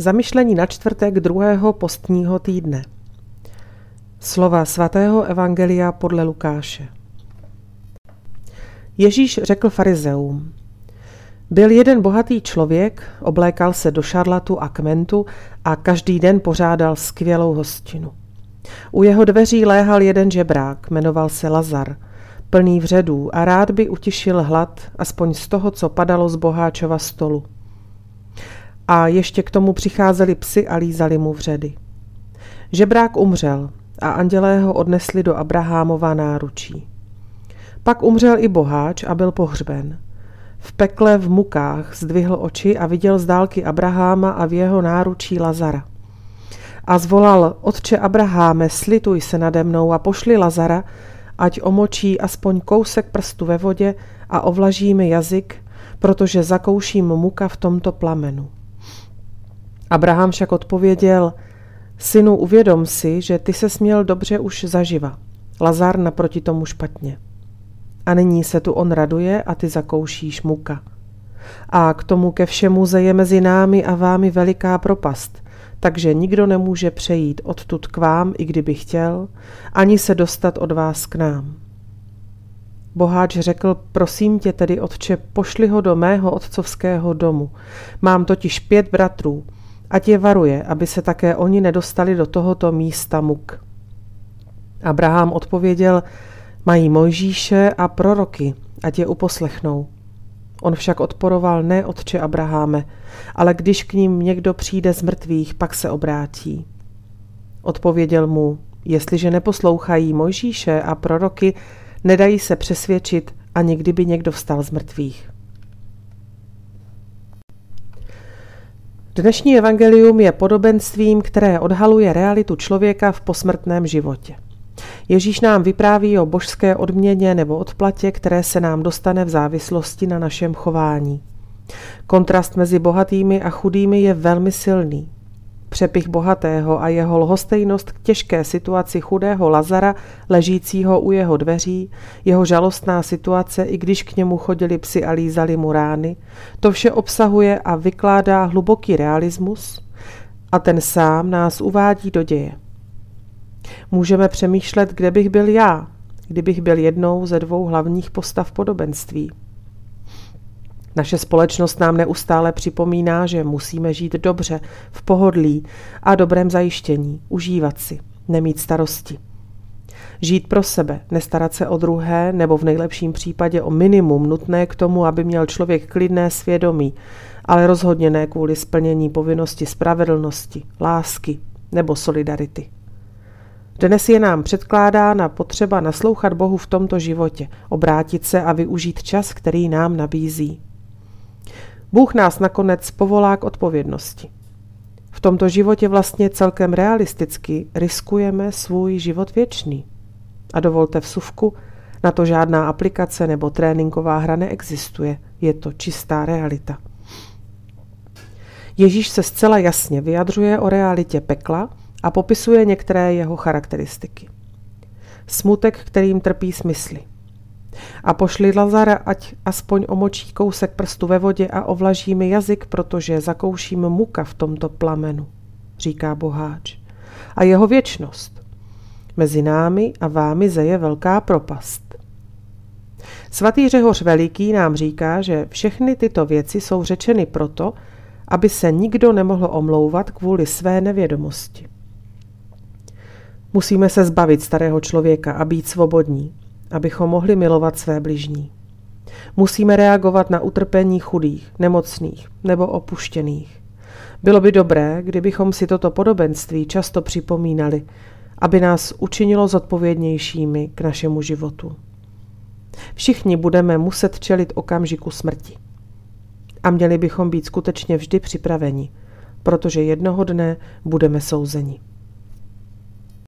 Zamyšlení na čtvrtek druhého postního týdne. Slova svatého Evangelia podle Lukáše. Ježíš řekl farizeum. Byl jeden bohatý člověk, oblékal se do šarlatu a kmentu a každý den pořádal skvělou hostinu. U jeho dveří léhal jeden žebrák, jmenoval se Lazar, plný vředů a rád by utišil hlad, aspoň z toho, co padalo z boháčova stolu a ještě k tomu přicházeli psy a lízali mu vředy. Žebrák umřel a andělé ho odnesli do Abrahámova náručí. Pak umřel i boháč a byl pohřben. V pekle v mukách zdvihl oči a viděl z dálky Abraháma a v jeho náručí Lazara. A zvolal, otče Abraháme, slituj se nade mnou a pošli Lazara, ať omočí aspoň kousek prstu ve vodě a ovlaží mi jazyk, protože zakouším muka v tomto plamenu. Abraham však odpověděl, synu, uvědom si, že ty se směl dobře už zaživa. Lazar naproti tomu špatně. A nyní se tu on raduje a ty zakoušíš muka. A k tomu ke všemu zeje mezi námi a vámi veliká propast, takže nikdo nemůže přejít odtud k vám, i kdyby chtěl, ani se dostat od vás k nám. Boháč řekl, prosím tě tedy, otče, pošli ho do mého otcovského domu. Mám totiž pět bratrů, ať je varuje, aby se také oni nedostali do tohoto místa muk. Abraham odpověděl, mají Mojžíše a proroky, ať je uposlechnou. On však odporoval ne otče Abraháme, ale když k ním někdo přijde z mrtvých, pak se obrátí. Odpověděl mu, jestliže neposlouchají Mojžíše a proroky, nedají se přesvědčit, ani kdyby někdo vstal z mrtvých. Dnešní evangelium je podobenstvím, které odhaluje realitu člověka v posmrtném životě. Ježíš nám vypráví o božské odměně nebo odplatě, které se nám dostane v závislosti na našem chování. Kontrast mezi bohatými a chudými je velmi silný. Přepich bohatého a jeho lhostejnost k těžké situaci chudého Lazara, ležícího u jeho dveří, jeho žalostná situace, i když k němu chodili psi a lízali mu rány, to vše obsahuje a vykládá hluboký realismus a ten sám nás uvádí do děje. Můžeme přemýšlet, kde bych byl já, kdybych byl jednou ze dvou hlavních postav podobenství. Naše společnost nám neustále připomíná, že musíme žít dobře, v pohodlí a dobrém zajištění, užívat si, nemít starosti. Žít pro sebe, nestarat se o druhé nebo v nejlepším případě o minimum nutné k tomu, aby měl člověk klidné svědomí, ale rozhodně ne kvůli splnění povinnosti spravedlnosti, lásky nebo solidarity. Dnes je nám předkládána potřeba naslouchat Bohu v tomto životě, obrátit se a využít čas, který nám nabízí. Bůh nás nakonec povolá k odpovědnosti. V tomto životě vlastně celkem realisticky riskujeme svůj život věčný. A dovolte vsuvku, na to žádná aplikace nebo tréninková hra neexistuje, je to čistá realita. Ježíš se zcela jasně vyjadřuje o realitě pekla a popisuje některé jeho charakteristiky. Smutek, kterým trpí smysly – a pošli Lazara, ať aspoň omočí kousek prstu ve vodě a ovlaží mi jazyk, protože zakouším muka v tomto plamenu, říká boháč. A jeho věčnost. Mezi námi a vámi zeje velká propast. Svatý Řehoř Veliký nám říká, že všechny tyto věci jsou řečeny proto, aby se nikdo nemohl omlouvat kvůli své nevědomosti. Musíme se zbavit starého člověka a být svobodní abychom mohli milovat své bližní. Musíme reagovat na utrpení chudých, nemocných nebo opuštěných. Bylo by dobré, kdybychom si toto podobenství často připomínali, aby nás učinilo zodpovědnějšími k našemu životu. Všichni budeme muset čelit okamžiku smrti. A měli bychom být skutečně vždy připraveni, protože jednoho dne budeme souzeni.